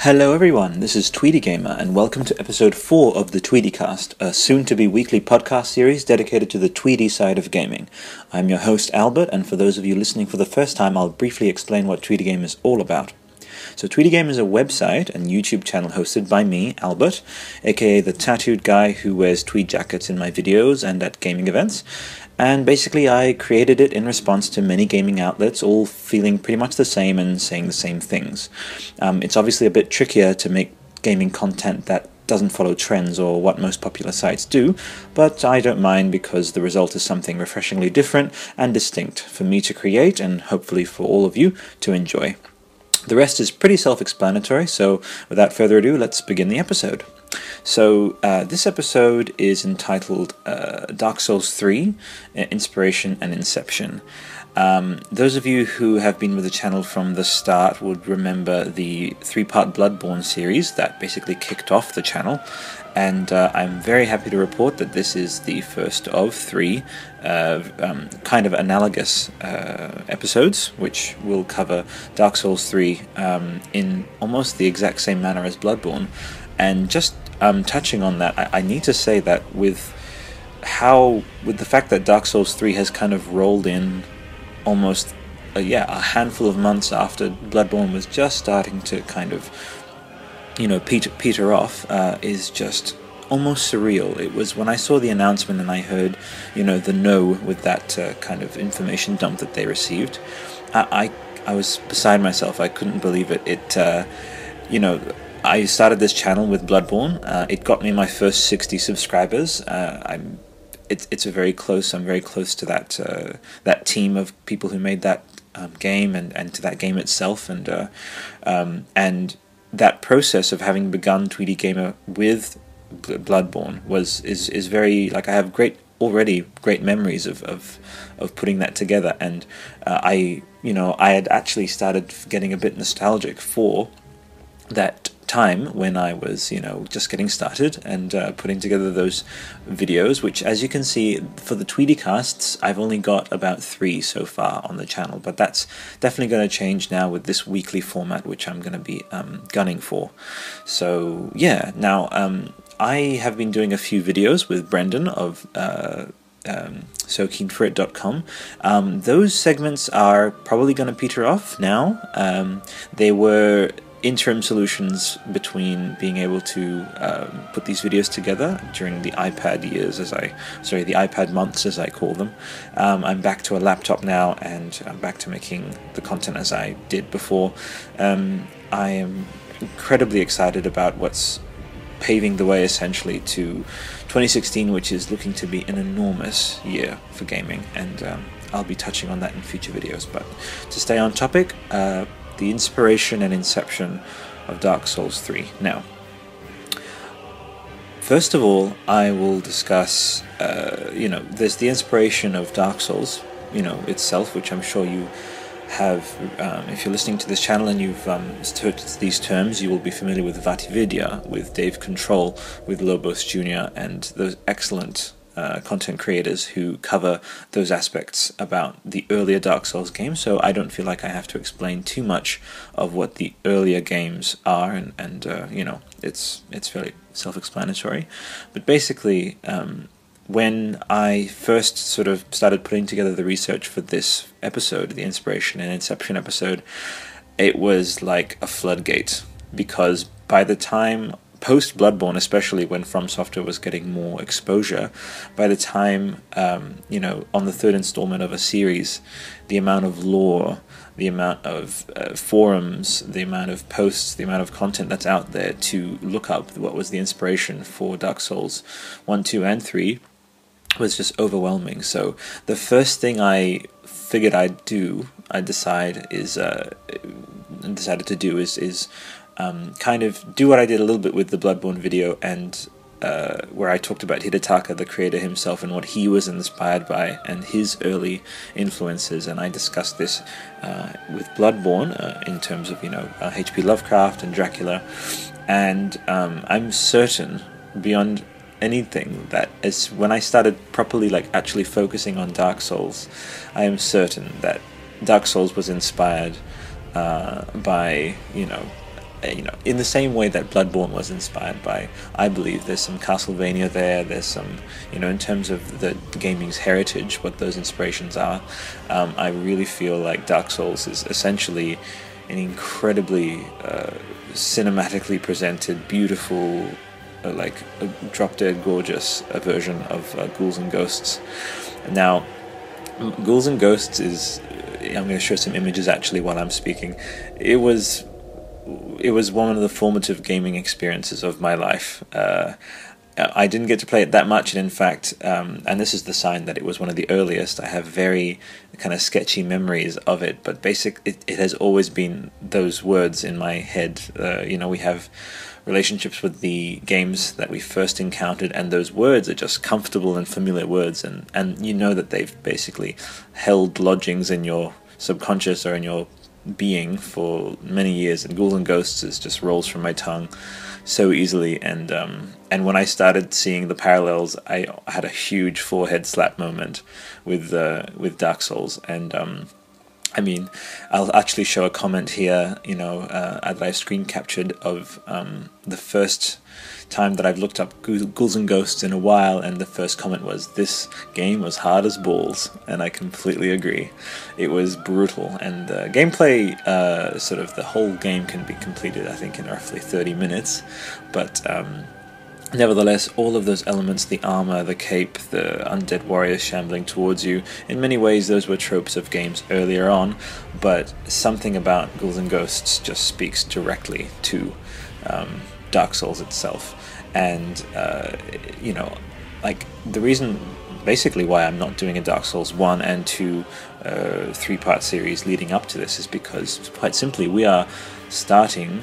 Hello everyone, this is Tweedy Gamer and welcome to episode 4 of the Tweedycast, a soon-to-be weekly podcast series dedicated to the Tweedy side of gaming. I'm your host Albert and for those of you listening for the first time I'll briefly explain what Tweedy Game is all about. So Tweedy Game is a website and YouTube channel hosted by me, Albert, aka the tattooed guy who wears tweed jackets in my videos and at gaming events, and basically, I created it in response to many gaming outlets, all feeling pretty much the same and saying the same things. Um, it's obviously a bit trickier to make gaming content that doesn't follow trends or what most popular sites do, but I don't mind because the result is something refreshingly different and distinct for me to create and hopefully for all of you to enjoy. The rest is pretty self explanatory, so without further ado, let's begin the episode. So, uh, this episode is entitled uh, Dark Souls 3 uh, Inspiration and Inception. Um, those of you who have been with the channel from the start would remember the three part Bloodborne series that basically kicked off the channel. And uh, I'm very happy to report that this is the first of three uh, um, kind of analogous uh, episodes, which will cover Dark Souls 3 um, in almost the exact same manner as Bloodborne. And just um, touching on that, I, I need to say that with how, with the fact that Dark Souls 3 has kind of rolled in almost, uh, yeah, a handful of months after Bloodborne was just starting to kind of, you know, peter, peter off, uh, is just almost surreal. It was when I saw the announcement and I heard, you know, the no with that uh, kind of information dump that they received. I, I, I was beside myself. I couldn't believe it. It, uh, you know, I started this channel with Bloodborne. Uh, it got me my first 60 subscribers. Uh, I'm it's it's a very close. I'm very close to that uh, that team of people who made that um, game and, and to that game itself and uh, um, and that process of having begun Tweedy Gamer with Bloodborne was is is very like I have great already great memories of of, of putting that together and uh, I you know I had actually started getting a bit nostalgic for that time when I was, you know, just getting started and uh, putting together those videos, which, as you can see, for the Tweedy casts, I've only got about three so far on the channel, but that's definitely going to change now with this weekly format, which I'm going to be um, gunning for. So, yeah, now um, I have been doing a few videos with Brendan of. Uh, um, SoKeenForIt.com. Um, those segments are probably going to peter off now. Um, they were interim solutions between being able to um, put these videos together during the iPad years, as I sorry, the iPad months as I call them. Um, I'm back to a laptop now, and I'm back to making the content as I did before. Um, I am incredibly excited about what's paving the way essentially to 2016, which is looking to be an enormous year for gaming, and um, I'll be touching on that in future videos. But to stay on topic. Uh, the inspiration and inception of Dark Souls 3. Now, first of all, I will discuss, uh, you know, there's the inspiration of Dark Souls, you know, itself, which I'm sure you have, um, if you're listening to this channel and you've um, heard these terms, you will be familiar with VaatiVidya, with Dave Control, with Lobos Jr., and those excellent uh, content creators who cover those aspects about the earlier Dark Souls games, so I don't feel like I have to explain too much of what the earlier games are, and, and uh, you know, it's it's fairly self-explanatory. But basically, um, when I first sort of started putting together the research for this episode, the Inspiration and Inception episode, it was like a floodgate because by the time post Bloodborne, especially when From Software was getting more exposure, by the time um, you know on the third installment of a series, the amount of lore, the amount of uh, forums, the amount of posts, the amount of content that's out there to look up what was the inspiration for Dark Souls one, two, and three was just overwhelming. So the first thing I figured I'd do, I decide is uh, decided to do is is um, kind of do what I did a little bit with the Bloodborne video and uh, where I talked about Hidetaka, the creator himself, and what he was inspired by and his early influences. And I discussed this uh, with Bloodborne uh, in terms of you know H.P. Uh, Lovecraft and Dracula. And um, I'm certain, beyond anything, that as when I started properly like actually focusing on Dark Souls, I am certain that Dark Souls was inspired uh, by you know you know, in the same way that Bloodborne was inspired by, I believe there's some Castlevania there. There's some, you know, in terms of the gaming's heritage, what those inspirations are. Um, I really feel like Dark Souls is essentially an incredibly uh, cinematically presented, beautiful, uh, like drop dead gorgeous uh, version of uh, Ghouls and Ghosts. Now, Ghouls and Ghosts is. I'm going to show some images actually while I'm speaking. It was it was one of the formative gaming experiences of my life. Uh, I didn't get to play it that much, and in fact, um, and this is the sign that it was one of the earliest. I have very kind of sketchy memories of it, but basic, it, it has always been those words in my head. Uh, you know, we have relationships with the games that we first encountered, and those words are just comfortable and familiar words, and and you know that they've basically held lodgings in your subconscious or in your being for many years, and Ghouls and Ghosts is just rolls from my tongue so easily. And um, and when I started seeing the parallels, I had a huge forehead slap moment with uh, with Dark Souls, and um, I mean, I'll actually show a comment here, you know, uh, that I've screen captured of um, the first time that I've looked up Ghouls and Ghosts in a while, and the first comment was, This game was hard as balls. And I completely agree. It was brutal. And the gameplay, uh, sort of the whole game can be completed, I think, in roughly 30 minutes. But. Um, Nevertheless, all of those elements the armor, the cape, the undead warriors shambling towards you in many ways, those were tropes of games earlier on, but something about Ghouls and Ghosts just speaks directly to um, Dark Souls itself. And, uh, you know, like the reason basically why I'm not doing a Dark Souls 1 and 2 uh, three part series leading up to this is because, quite simply, we are starting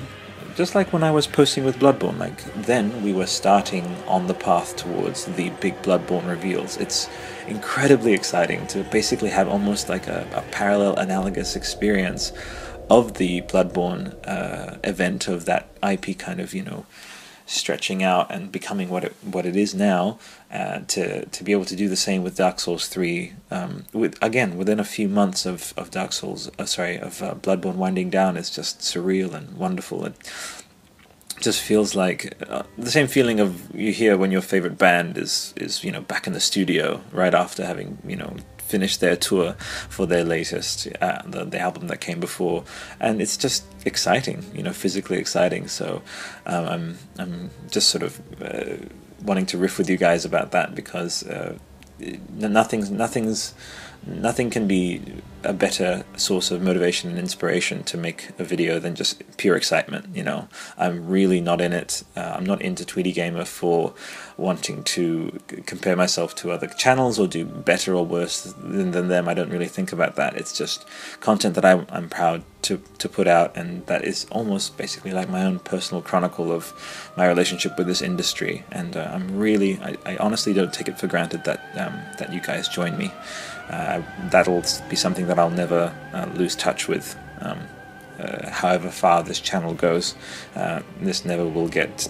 just like when I was posting with Bloodborne, like then we were starting on the path towards the big Bloodborne reveals. It's incredibly exciting to basically have almost like a, a parallel analogous experience of the Bloodborne uh, event of that IP kind of you know stretching out and becoming what it what it is now. Uh, to to be able to do the same with Dark Souls three, um, with again within a few months of of Dark Souls, uh, sorry, of uh, Bloodborne winding down, is just surreal and wonderful. It just feels like uh, the same feeling of you hear when your favorite band is is you know back in the studio right after having you know finished their tour for their latest uh, the, the album that came before and it's just exciting you know physically exciting so um, I'm I'm just sort of uh, wanting to riff with you guys about that because uh, nothing's nothing's nothing can be a better source of motivation and inspiration to make a video than just pure excitement. You know, I'm really not in it. Uh, I'm not into Tweedy Gamer for wanting to compare myself to other channels or do better or worse than, than them. I don't really think about that. It's just content that I, I'm proud to, to put out, and that is almost basically like my own personal chronicle of my relationship with this industry. And uh, I'm really, I, I, honestly don't take it for granted that um, that you guys join me. Uh, that'll be something that I'll never uh, lose touch with. Um, uh, however far this channel goes, uh, this never will get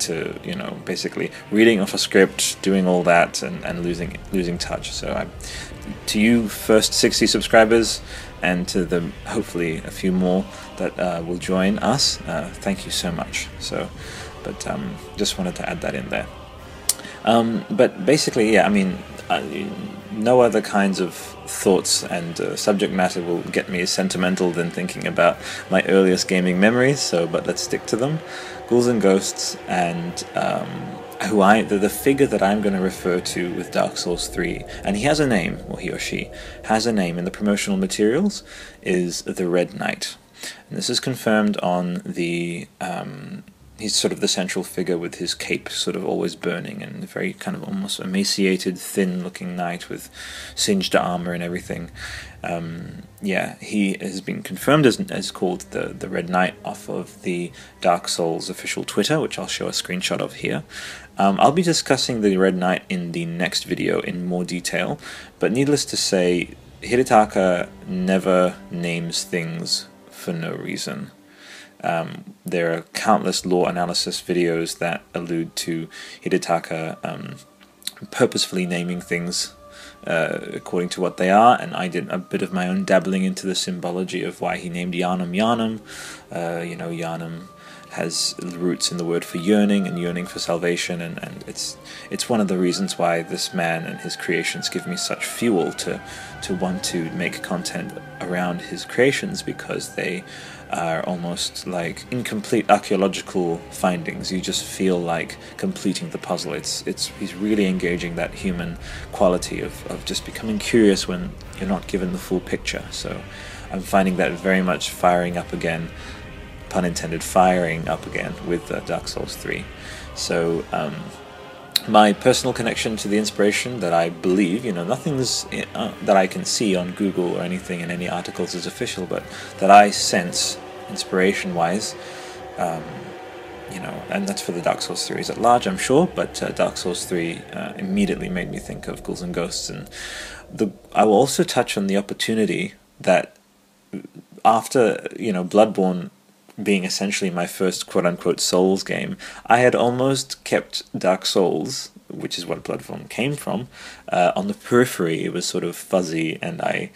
to you know basically reading off a script, doing all that, and, and losing losing touch. So I, to you, first 60 subscribers, and to the hopefully a few more that uh, will join us. Uh, thank you so much. So, but um, just wanted to add that in there. Um, but basically, yeah, I mean, no other kinds of thoughts and uh, subject matter will get me as sentimental than thinking about my earliest gaming memories. So, but let's stick to them. Ghouls and Ghosts, and um, who I the, the figure that I'm going to refer to with Dark Souls 3, and he has a name, or he or she has a name in the promotional materials, is the Red Knight. And this is confirmed on the um, he's sort of the central figure with his cape sort of always burning and very kind of almost emaciated, thin looking knight with singed armor and everything. Um, yeah, he has been confirmed as, as called the, the Red Knight off of the Dark Souls official Twitter, which I'll show a screenshot of here. Um, I'll be discussing the Red Knight in the next video in more detail, but needless to say, Hidetaka never names things for no reason. Um, there are countless lore analysis videos that allude to Hidetaka um, purposefully naming things uh, according to what they are, and I did a bit of my own dabbling into the symbology of why he named Yharnam Yharnam. Uh, you know, Yharnam has roots in the word for yearning and yearning for salvation, and, and it's it's one of the reasons why this man and his creations give me such fuel to to want to make content around his creations because they are almost like incomplete archaeological findings. You just feel like completing the puzzle. It's it's he's really engaging that human quality of, of just becoming curious when you're not given the full picture. So I'm finding that very much firing up again pun intended, firing up again with uh, Dark Souls 3. So, um, my personal connection to the inspiration that I believe, you know, nothing's uh, that I can see on Google or anything in any articles is official, but that I sense inspiration wise, um, you know, and that's for the Dark Souls series at large, I'm sure, but uh, Dark Souls 3 uh, immediately made me think of Ghouls and Ghosts. And the, I will also touch on the opportunity that after, you know, Bloodborne being essentially my first quote unquote Souls game, I had almost kept Dark Souls, which is what Bloodborne came from, uh, on the periphery. It was sort of fuzzy, and I.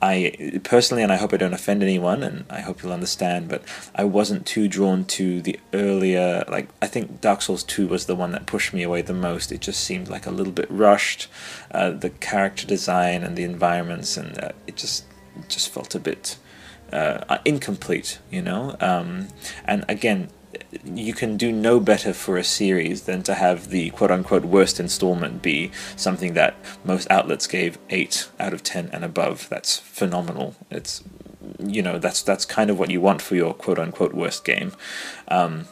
I personally, and I hope I don't offend anyone, and I hope you'll understand, but I wasn't too drawn to the earlier, like, I think Dark Souls 2 was the one that pushed me away the most. It just seemed like a little bit rushed. Uh, the character design and the environments, and uh, it just, just felt a bit uh, incomplete, you know. Um, and again, you can do no better for a series than to have the quote unquote worst installment be something that most outlets gave 8 out of 10 and above. That's phenomenal. It's you know that's that's kind of what you want for your quote unquote worst game. Um,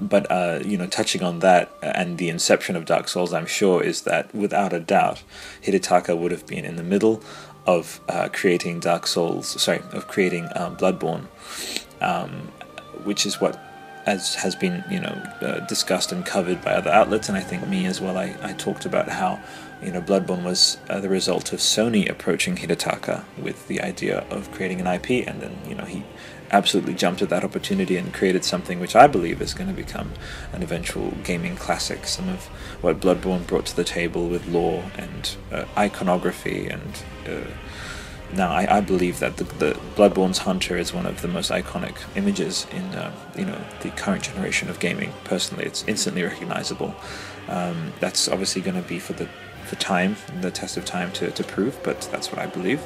but uh, you know, touching on that and the inception of Dark Souls, I'm sure is that without a doubt, Hidetaka would have been in the middle of uh, creating Dark Souls, sorry, of creating um, Bloodborne, um, which is what as has been you know uh, discussed and covered by other outlets, and I think me as well. I, I talked about how you know Bloodborne was uh, the result of Sony approaching Hidetaka with the idea of creating an IP, and then you know he absolutely jumped at that opportunity and created something which I believe is going to become an eventual gaming classic. Some of what Bloodborne brought to the table with lore and uh, iconography and uh, now I, I believe that the, the Bloodborne's Hunter is one of the most iconic images in uh, you know the current generation of gaming. Personally, it's instantly recognizable. Um, that's obviously going to be for the for time, the test of time to, to prove, but that's what I believe.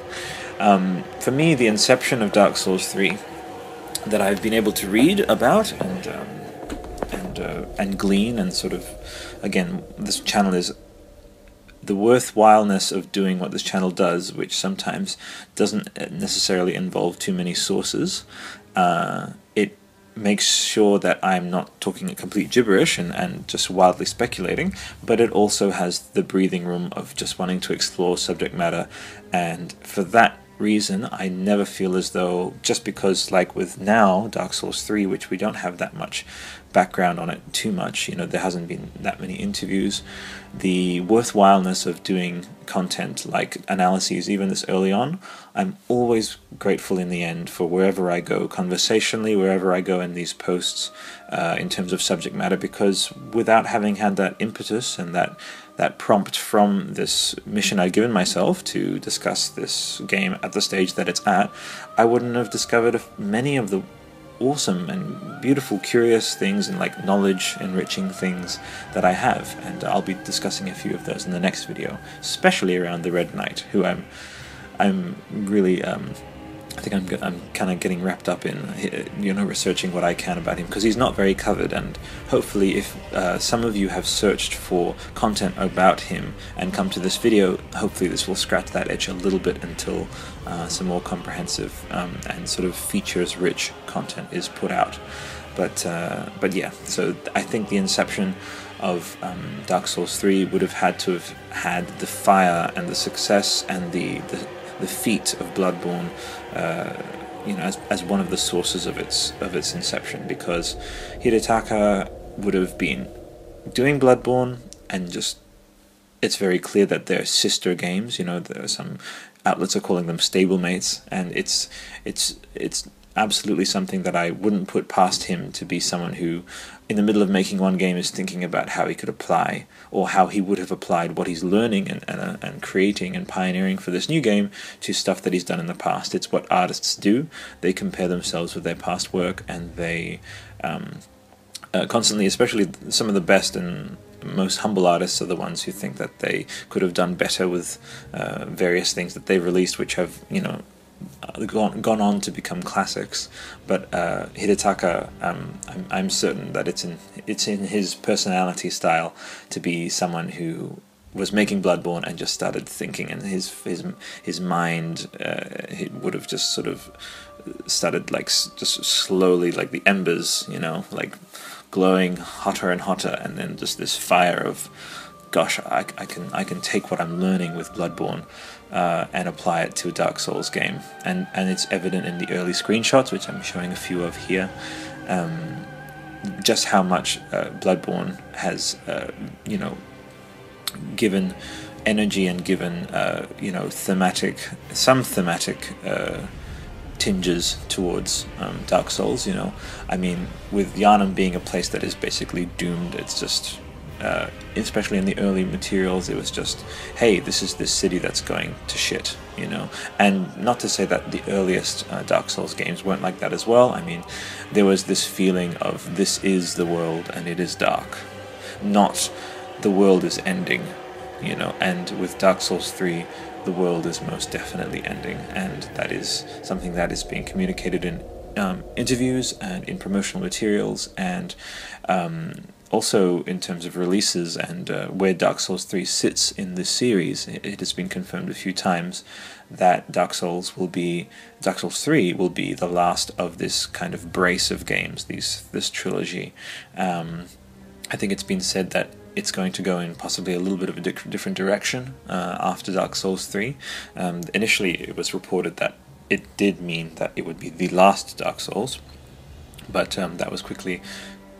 Um, for me, the inception of Dark Souls 3 that I've been able to read about and um, and uh, and glean and sort of again this channel is the worthwhileness of doing what this channel does, which sometimes doesn't necessarily involve too many sources. Uh, it makes sure that I'm not talking complete gibberish and, and just wildly speculating, but it also has the breathing room of just wanting to explore subject matter. And for that reason, I never feel as though just because, like with now, Dark Souls 3, which we don't have that much background on it too much, you know, there hasn't been that many interviews. The worthwhileness of doing content like analyses, even this early on, I'm always grateful in the end for wherever I go, conversationally, wherever I go in these posts, uh, in terms of subject matter, because without having had that impetus and that that prompt from this mission I'd given myself to discuss this game at the stage that it's at, I wouldn't have discovered many of the awesome and beautiful, curious things and like knowledge enriching things that I have. And I'll be discussing a few of those in the next video, especially around the Red Knight, who I'm I'm really um, I think I'm I'm kind of getting wrapped up in you know researching what I can about him because he's not very covered and hopefully if uh, some of you have searched for content about him and come to this video hopefully this will scratch that itch a little bit until uh, some more comprehensive um, and sort of features rich content is put out. But uh, but yeah so I think the inception of um, Dark Souls 3 would have had to have had the fire and the success and the, the the feat of Bloodborne, uh, you know, as, as one of the sources of its of its inception, because Hidetaka would have been doing Bloodborne and just it's very clear that they're sister games. You know, there are some outlets are calling them stablemates, and it's it's it's absolutely something that I wouldn't put past him to be someone who, in the middle of making one game, is thinking about how he could apply or how he would have applied what he's learning and, and, uh, and creating and pioneering for this new game to stuff that he's done in the past. It's what artists do. They compare themselves with their past work and they um, uh, constantly, especially some of the best and most humble artists are the ones who think that they could have done better with uh, various things that they've released, which have you know gone gone on to become classics. But uh, Hidetaka, um, I'm, I'm certain that it's in it's in his personality style to be someone who was making Bloodborne and just started thinking, and his his his mind uh, would have just sort of started like just slowly, like the embers, you know, like glowing hotter and hotter, and then just this fire of, gosh, I, I can I can take what I'm learning with Bloodborne uh, and apply it to a Dark Souls game. And, and it's evident in the early screenshots, which I'm showing a few of here, um, just how much uh, Bloodborne has, uh, you know, given energy and given, uh, you know, thematic, some thematic uh, tinges towards um, Dark Souls. You know, I mean, with Yharnam being a place that is basically doomed, it's just uh, especially in the early materials, it was just, hey, this is this city that's going to shit, you know. And not to say that the earliest uh, Dark Souls games weren't like that as well. I mean, there was this feeling of this is the world and it is dark, not the world is ending, you know. And with Dark Souls 3, the world is most definitely ending, and that is something that is being communicated in um, interviews and in promotional materials and um, also in terms of releases and uh, where Dark Souls 3 sits in this series, it, it, has been confirmed a few times that Dark Souls will be Dark Souls 3 will be the last of this kind of brace of games, these this trilogy. Um, I think it's been said that it's going to go in possibly a little bit of a di- different direction uh, after Dark Souls 3. Um, initially, it was reported that it did mean that it would be the last Dark Souls, but um, that was quickly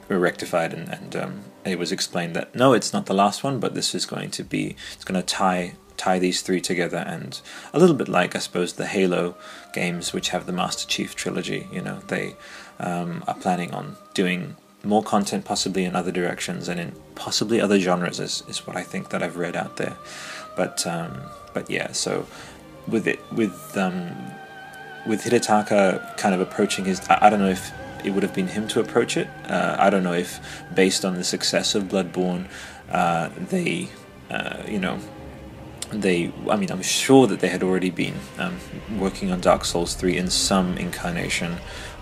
rectified and, and um, it was explained that no, it's not the last one, but this is going to be it's going to tie tie these three together and a little bit like I suppose the Halo games, which have the Master Chief trilogy. You know, they um, are planning on doing more content, possibly in other directions and in possibly other genres, is, is what I think that I've read out there. But um, but yeah, so with it with um, with Hidetaka kind of approaching his, I, I don't know if it would have been him to approach it. Uh, I don't know if, based on the success of Bloodborne, uh, they, uh, you know, they. I mean, I'm sure that they had already been um, working on Dark Souls 3 in some incarnation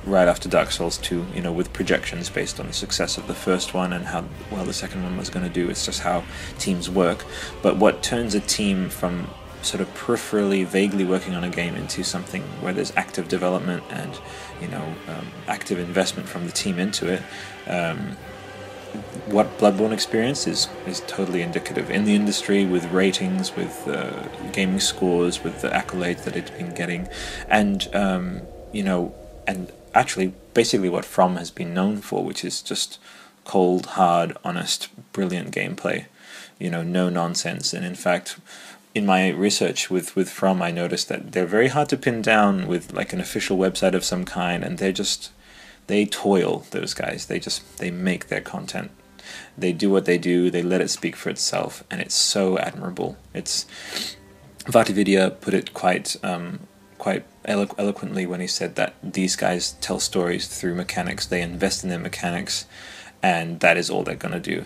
right after Dark Souls 2, you know, with projections based on the success of the first one and how well the second one was going to do. It's just how teams work. But what turns a team from sort of peripherally, vaguely working on a game into something where there's active development and you know um, active investment from the team into it. Um, what Bloodborne experienced is is totally indicative in the industry with ratings, with uh, gaming scores, with the accolades that it's been getting, and um, you know, and actually basically what From has been known for, which is just cold, hard, honest, brilliant gameplay. You know, no nonsense, and in fact in my research with with From, I noticed that they're very hard to pin down with like an official website of some kind, and they're just they toil. Those guys, they just they make their content. They do what they do. They let it speak for itself, and it's so admirable. It's VaatiVidya put it quite um, quite elo- eloquently when he said that these guys tell stories through mechanics. They invest in their mechanics, and that is all they're gonna do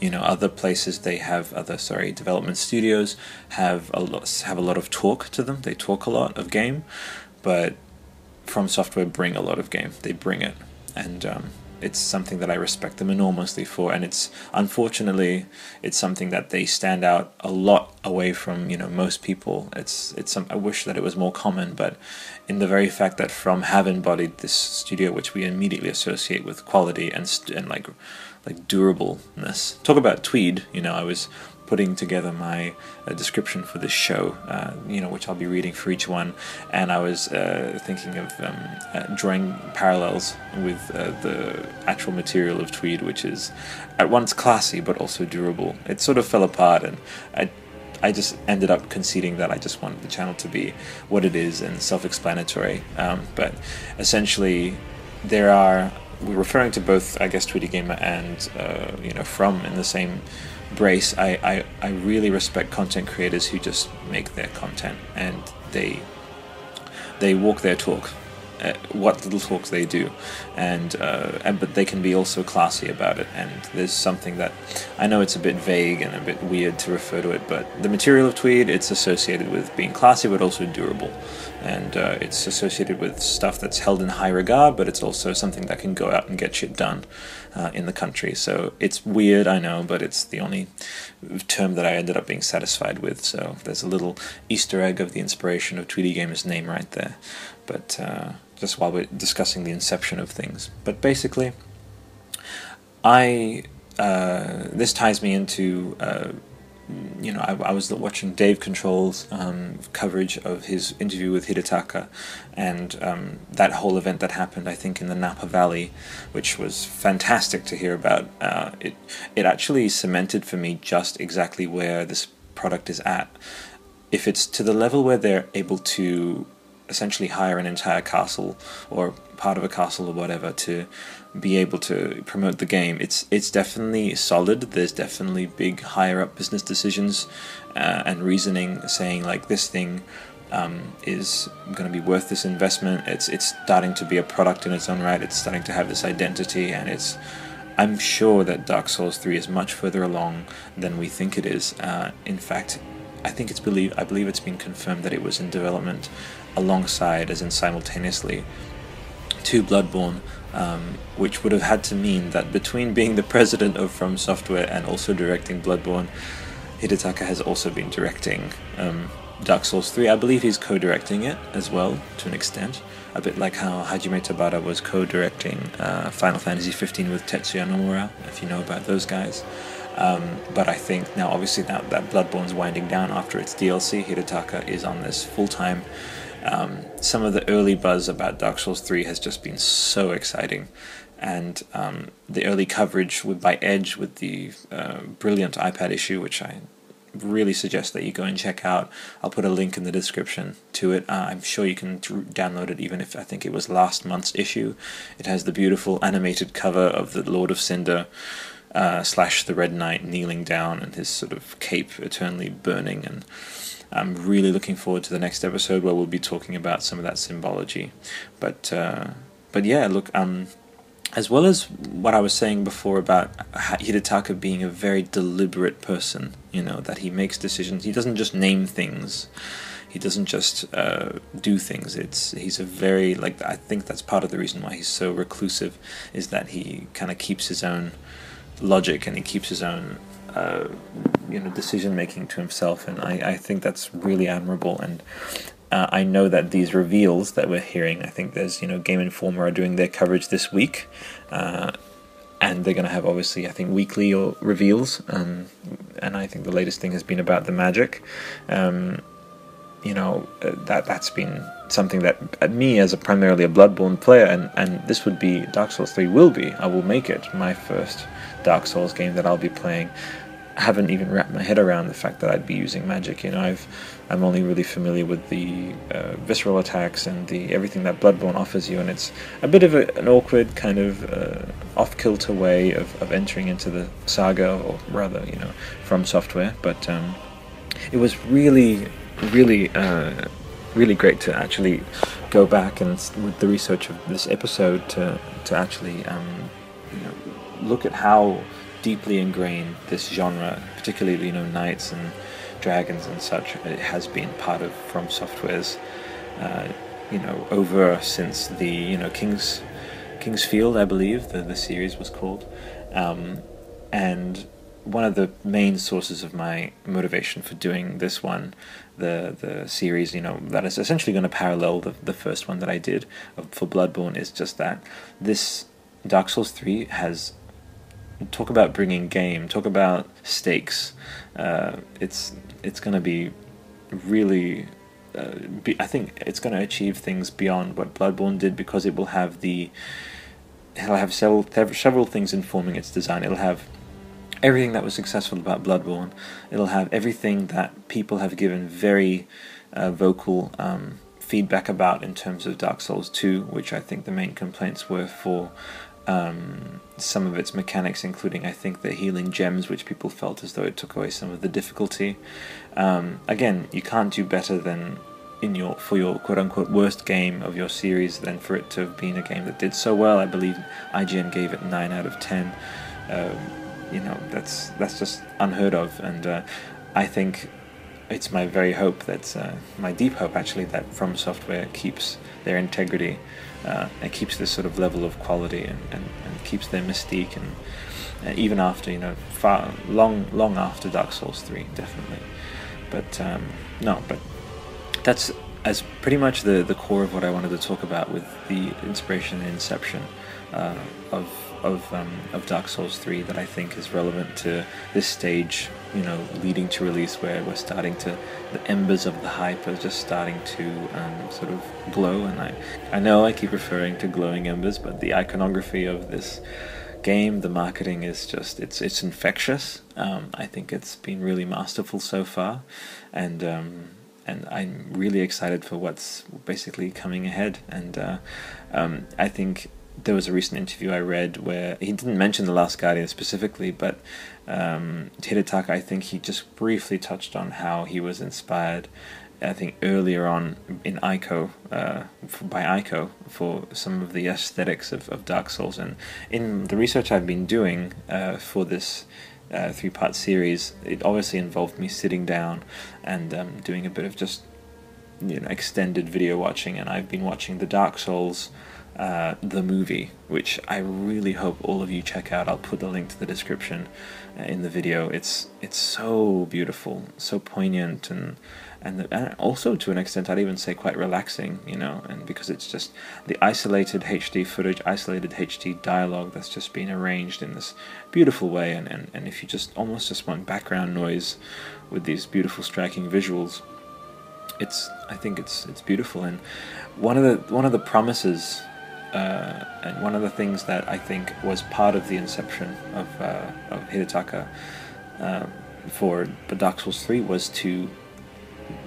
you know other places they have other sorry development studios have a lot have a lot of talk to them. They talk a lot of game but from software bring a lot of game. They bring it. And um, it's something that I respect them enormously for, and it's unfortunately it's something that they stand out a lot away from you know most people. It's it's some, I wish that it was more common, but in the very fact that From have embodied this studio, which we immediately associate with quality and and like like durableness. Talk about tweed. You know, I was putting together my uh, description for this show, uh, you know, which I'll be reading for each one, and I was uh, thinking of um, uh, drawing parallels with uh, the actual material of tweed, which is at once classy but also durable. It sort of fell apart, and I I just ended up conceding that I just wanted the channel to be what it is and self-explanatory. Um, but essentially, there are we're referring to both, I guess, Tweedy Gamer and uh, you know From in the same brace. I, I I really respect content creators who just make their content and they they walk their talk uh, what little talks they do, and uh, and but they can be also classy about it. And there's something that I know it's a bit vague and a bit weird to refer to it, but the material of tweed it's associated with being classy but also durable, and uh, it's associated with stuff that's held in high regard, but it's also something that can go out and get shit done uh, in the country. So it's weird, I know, but it's the only term that I ended up being satisfied with. So there's a little Easter egg of the inspiration of Tweedy Gamer's name right there. But uh, just while we're discussing the inception of things. But basically, I uh, this ties me into uh, you know I, I, was watching Dave Control's um, coverage of his interview with Hidetaka, and um, that whole event that happened I think in the Napa Valley, which was fantastic to hear about. Uh, it it actually cemented for me just exactly where this product is at. If it's to the level where they're able to essentially hire an entire castle or part of a castle or whatever to be able to promote the game. It's it's definitely solid. There's definitely big higher up business decisions uh, and reasoning saying like this thing um, is going to be worth this investment. It's it's starting to be a product in its own right. It's starting to have this identity, and it's. I'm sure that Dark Souls 3 is much further along than we think it is. Uh, in fact, I think it's believe I believe it's been confirmed that it was in development alongside, as in simultaneously, to Bloodborne, um, which would have had to mean that between being the president of From Software and also directing Bloodborne, Hidetaka has also been directing um, Dark Souls 3. I believe he's co directing it as well, to an extent. A bit like how Hajime Tabata was co directing uh, Final Fantasy 15 with Tetsuya Nomura, if you know about those guys. Um, but I think now, obviously, now that Bloodborne's winding down after its DLC, Hidetaka is on this full time um, some of the early buzz about Dark Souls 3 has just been so exciting. And um, the early coverage with, by Edge with the uh, brilliant iPad issue, which I really suggest that you go and check out. I'll put a link in the description to it. Uh, I'm sure you can download it, even if I think it was last month's issue. It has the beautiful animated cover of the Lord of Cinder uh, slash the Red Knight kneeling down and his sort of cape eternally burning and I'm really looking forward to the next episode where we'll be talking about some of that symbology. But uh, but yeah, look, um, as well as what I was saying before about Hidetaka being a very deliberate person, you know, that he makes decisions. He doesn't just name things. He doesn't just uh, do things. It's he's a very like I think that's part of the reason why he's so reclusive is that he kind of keeps his own logic and he keeps his own uh, you know decision making to himself, and I, I think that's really admirable. And uh, I know that these reveals that we're hearing, I think there's you know Game Informer are doing their coverage this week, uh, and they're going to have obviously I think weekly or reveals, um, and I think the latest thing has been about the magic. Um, you know that that's been something that uh, me as a primarily a Bloodborne player, and and this would be Dark Souls three will be. I will make it my first Dark Souls game that I'll be playing. Haven't even wrapped my head around the fact that I'd be using magic. You know, I've I'm only really familiar with the uh, visceral attacks and the everything that Bloodborne offers you, and it's a bit of a, an awkward kind of uh, off kilter way of, of entering into the saga, or rather, you know, from software. But um, it was really, really, uh, really great to actually go back and with the research of this episode to to actually um, you know look at how deeply ingrained this genre, particularly you know knights and dragons and such, it has been part of From Software's, uh, you know, over since the you know King's King's Field, I believe the the series was called, um, and one of the main sources of my motivation for doing this one, the the series, you know, that is essentially going to parallel the the first one that I did for Bloodborne, is just that. This Dark Souls three has talk about bringing game, talk about stakes. Uh, it's it's going to be really. Uh, be, I think it's going to achieve things beyond what Bloodborne did because it will have the. It'll have several several things informing its design. It'll have everything that was successful about Bloodborne. It'll have everything that people have given very uh, vocal um, feedback about in terms of Dark Souls 2, which I think the main complaints were for um, some of its mechanics, including I think the healing gems, which people felt as though it took away some of the difficulty. Um, again, you can't do better than in your for your quote unquote worst game of your series than for it to have been a game that did so well. I believe IGN gave it nine out of ten. Um, you know that's that's just unheard of, and uh, I think it's my very hope that uh, my deep hope actually that From Software keeps their integrity uh, and keeps this sort of level of quality and, and, and keeps their mystique and, and, even after you know far long long after Dark Souls three definitely. But um, no but that's as pretty much the the core of what I wanted to talk about with the inspiration and inception uh, of of um, of Dark Souls 3 that I think is relevant to this stage, you know, leading to release where we're starting to the embers of the hype are just starting to um, sort of glow. And I I know I keep referring to glowing embers, but the iconography of this game, the marketing is just it's it's infectious. Um, I think it's been really masterful so far, and. Um, and I'm really excited for what's basically coming ahead. And uh, um, I think there was a recent interview I read where he didn't mention The Last Guardian specifically, but um, Hidetaka, I think he just briefly touched on how he was inspired, I think earlier on in Ico, uh, by Ico, for some of the aesthetics of, of Dark Souls. And in the research I've been doing uh, for this uh, three part series, it obviously involved me sitting down and um, doing a bit of just you know extended video watching, and I've been watching the Dark Souls uh, the movie, which I really hope all of you check out. I'll put the link to the description uh, in the video. It's it's so beautiful, so poignant, and and, the, and also to an extent I'd even say quite relaxing, you know, and because it's just the isolated HD footage, isolated HD dialogue that's just been arranged in this beautiful way, and, and, and if you just almost just want background noise with these beautiful striking visuals, it's I think it's it's beautiful, and one of the one of the promises uh, and one of the things that I think was part of the inception of, uh, of Hidetaka uh, for Dark Souls 3 was to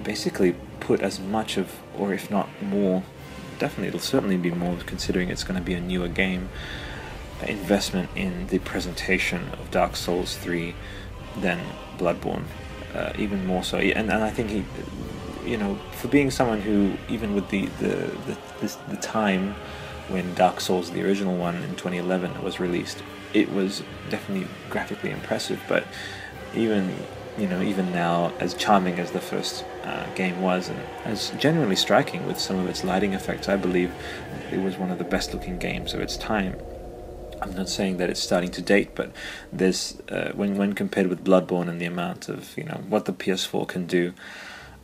basically put as much of, or if not more, definitely it'll certainly be more considering it's going to be a newer game, investment in the presentation of Dark Souls 3 than Bloodborne. Uh, even more so, and, and I think he, you know, for being someone who, even with the the the, the, the time when Dark Souls, the original one in 2011, was released, it was definitely graphically impressive. But even you know, even now, as charming as the first uh, game was, and as generally striking with some of its lighting effects, I believe it was one of the best-looking games of its time. I'm not saying that it's starting to date, but there's uh, when when compared with Bloodborne and the amount of you know what the PS4 can do,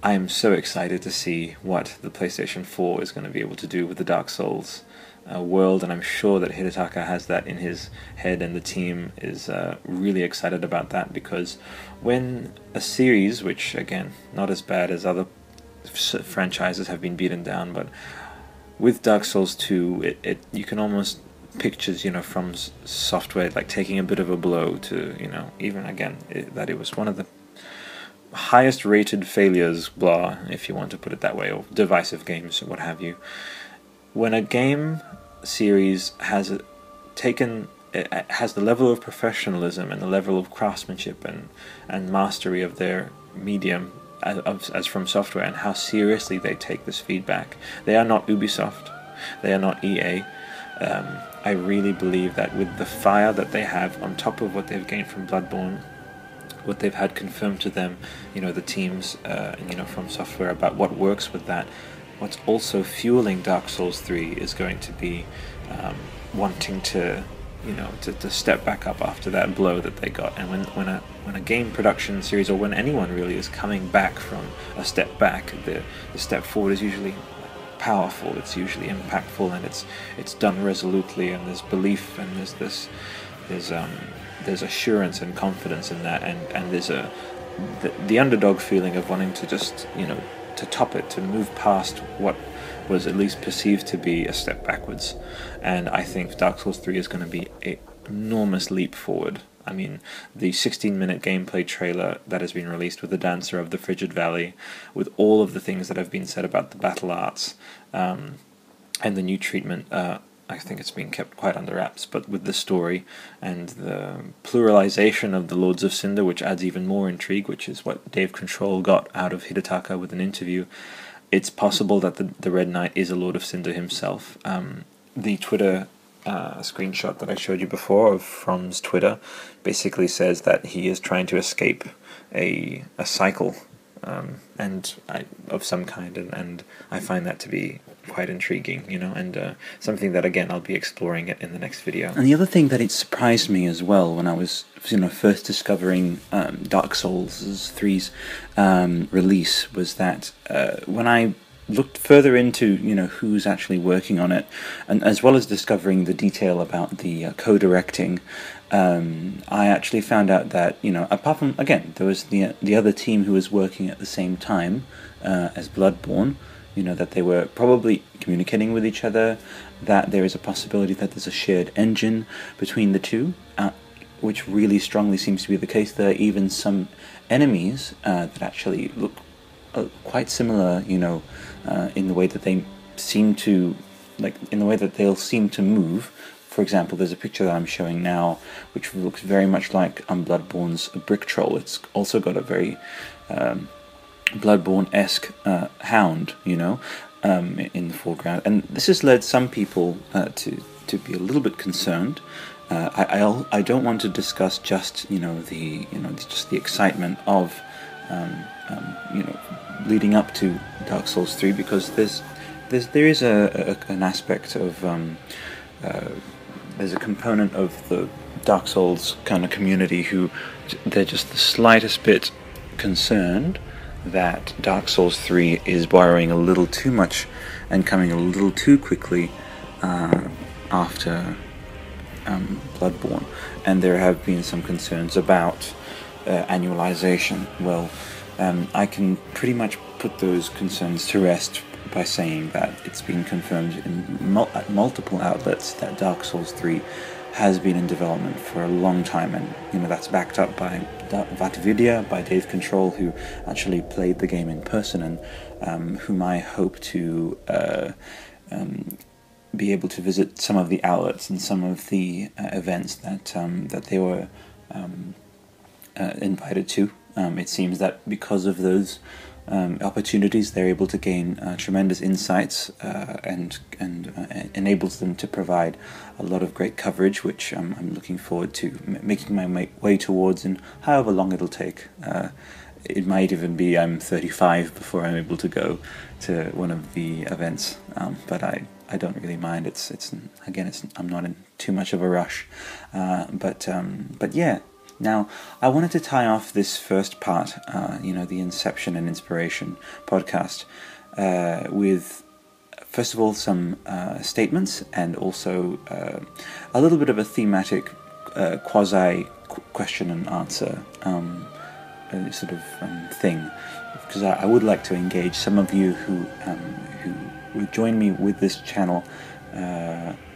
I am so excited to see what the PlayStation 4 is going to be able to do with the Dark Souls uh, world, and I'm sure that Hidetaka has that in his head, and the team is uh, really excited about that because when a series, which again, not as bad as other franchises have been beaten down, but with Dark Souls 2, it, it you can almost pictures you know from software like taking a bit of a blow to you know even again it, that it was one of the highest rated failures blah if you want to put it that way or divisive games what have you when a game series has taken has the level of professionalism and the level of craftsmanship and, and mastery of their medium as, as from software and how seriously they take this feedback. They are not Ubisoft, they are not EA. Um, I really believe that with the fire that they have on top of what they've gained from Bloodborne, what they've had confirmed to them, you know, the teams, uh, you know, from software about what works with that, what's also fueling Dark Souls 3 is going to be um, wanting to, you know, to, to step back up after that blow that they got. And when, when, a, when a game production series, or when anyone really is coming back from a step back, the, the step forward is usually powerful, it's usually impactful, and it's, it's done resolutely, and there's belief, and there's this, there's, um, there's assurance and confidence in that, and, and there's a, the, the underdog feeling of wanting to just, you know, to top it, to move past what was at least perceived to be a step backwards. And I think Dark Souls 3 is going to be an enormous leap forward. I mean, the 16 minute gameplay trailer that has been released with the Dancer of the Frigid Valley, with all of the things that have been said about the battle arts, um, and the new treatment. Uh, I think it's been kept quite under wraps, but with the story and the pluralization of the Lords of Cinder, which adds even more intrigue, which is what Dave Control got out of Hidetaka with an interview, it's possible that the, the Red Knight is a Lord of Cinder himself. Um, the Twitter uh, screenshot that I showed you before of From's Twitter basically says that he is trying to escape a, a cycle um, and I, of some kind, and, and I find that to be quite intriguing, you know, and uh, something that again I'll be exploring it in the next video. And the other thing that it surprised me as well when I was, you know, first discovering um, Dark Souls 3's um, release was that uh, when I looked further into you know who's actually working on it, and as well as discovering the detail about the uh, co-directing, um, I actually found out that you know apart from again there was the the other team who was working at the same time uh, as Bloodborne, you know that they were probably communicating with each other, that there is a possibility that there's a shared engine between the two, uh, which really strongly seems to be the case. There are even some enemies uh, that actually look uh, quite similar, you know, uh, in the way that they seem to, like in the way that they'll seem to move. For example, there's a picture that I'm showing now, which looks very much like um, Bloodborne's Brick Troll. It's also got a very um, Bloodborne-esque uh, hound, you know, um, in the foreground, and this has led some people uh, to to be a little bit concerned. Uh, I I'll, I do not want to discuss just you know the you know just the excitement of um, um, you know leading up to Dark Souls three because there's there's there is a, a an aspect of um, uh, there's a component of the Dark Souls kind of community who they're just the slightest bit concerned that Dark Souls 3 is borrowing a little too much and coming a little too quickly uh, after um, Bloodborne, and there have been some concerns about uh, annualization. Well, um, I can pretty much put those concerns to rest by saying that it's been confirmed in mul- multiple outlets that Dark Souls 3 has been in development for a long time, and you know that's backed up by VaatiVidya, by Dave Control, who actually played the game in person, and um, whom I hope to uh, um, be able to visit some of the outlets and some of the uh, events that um, that they were um, uh, invited to. Um, it seems that because of those um, opportunities, they're able to gain uh, tremendous insights uh, and and uh, enables them to provide a lot of great coverage, which um, I'm looking forward to making my way towards, and however long it'll take. Uh, it might even be I'm 35 before I'm able to go to one of the events, um, but I, I don't really mind. It's it's again it's I'm not in too much of a rush, uh, but um, but yeah, now, I wanted to tie off this first part, uh, you know, the Inception and Inspiration podcast, uh, with first of all some uh, statements and also uh, a little bit of a thematic uh, quasi question and answer um, uh, sort of um, thing, because I, I, would like to engage some of you who um, who would join me with this channel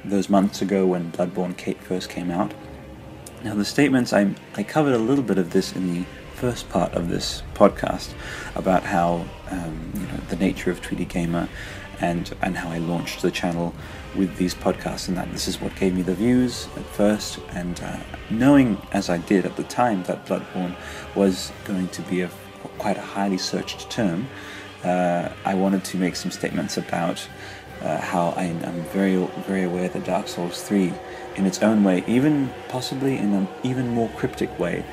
those months ago when Bloodborne first came out. Now, the statements, I, I covered a little bit of this in the first part of this podcast about how, um, you know, the nature of Tweedy Gamer and, and how I launched the channel with these podcasts, and that this is what gave me the views at first. And uh, knowing, as I did at the time, that Bloodborne was going to be a quite a highly searched term, uh, I wanted to make some statements about uh, how I, am very very aware that Dark Souls 3 in its own way, even possibly in an even more cryptic way,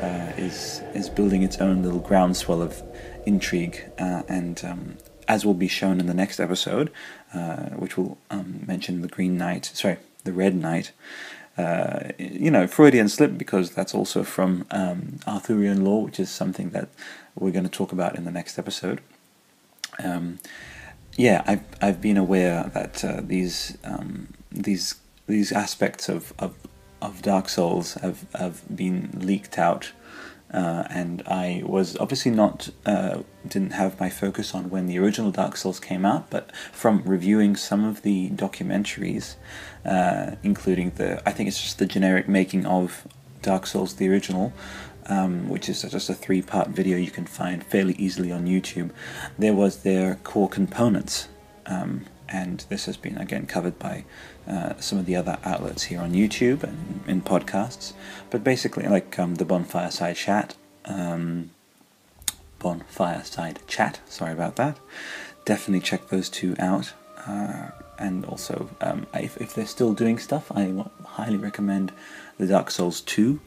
uh, is is building its own little groundswell of intrigue, uh, and um, as will be shown in the next episode, uh, which will um, mention the Green Knight, sorry, the Red Knight. Uh, you know, Freudian slip because that's also from um, Arthurian lore, which is something that we're going to talk about in the next episode. Um, yeah, I've I've been aware that uh, these um, these these aspects of, of, of Dark Souls have, have been leaked out. Uh, and I was obviously not uh, didn't have my focus on when the original Dark Souls came out, but from reviewing some of the documentaries, uh, including the I think it's just the generic making of Dark Souls the original, um, which is just a three part video you can find fairly easily on YouTube, there was their core components. Um, and this has been again covered by uh, some of the other outlets here on YouTube and in podcasts. But basically, like um, the Bonfire Side Chat, um, Bonfire Side Chat, sorry about that. Definitely check those two out. Uh, and also, um, if, if they're still doing stuff, I highly recommend the Dark Souls 2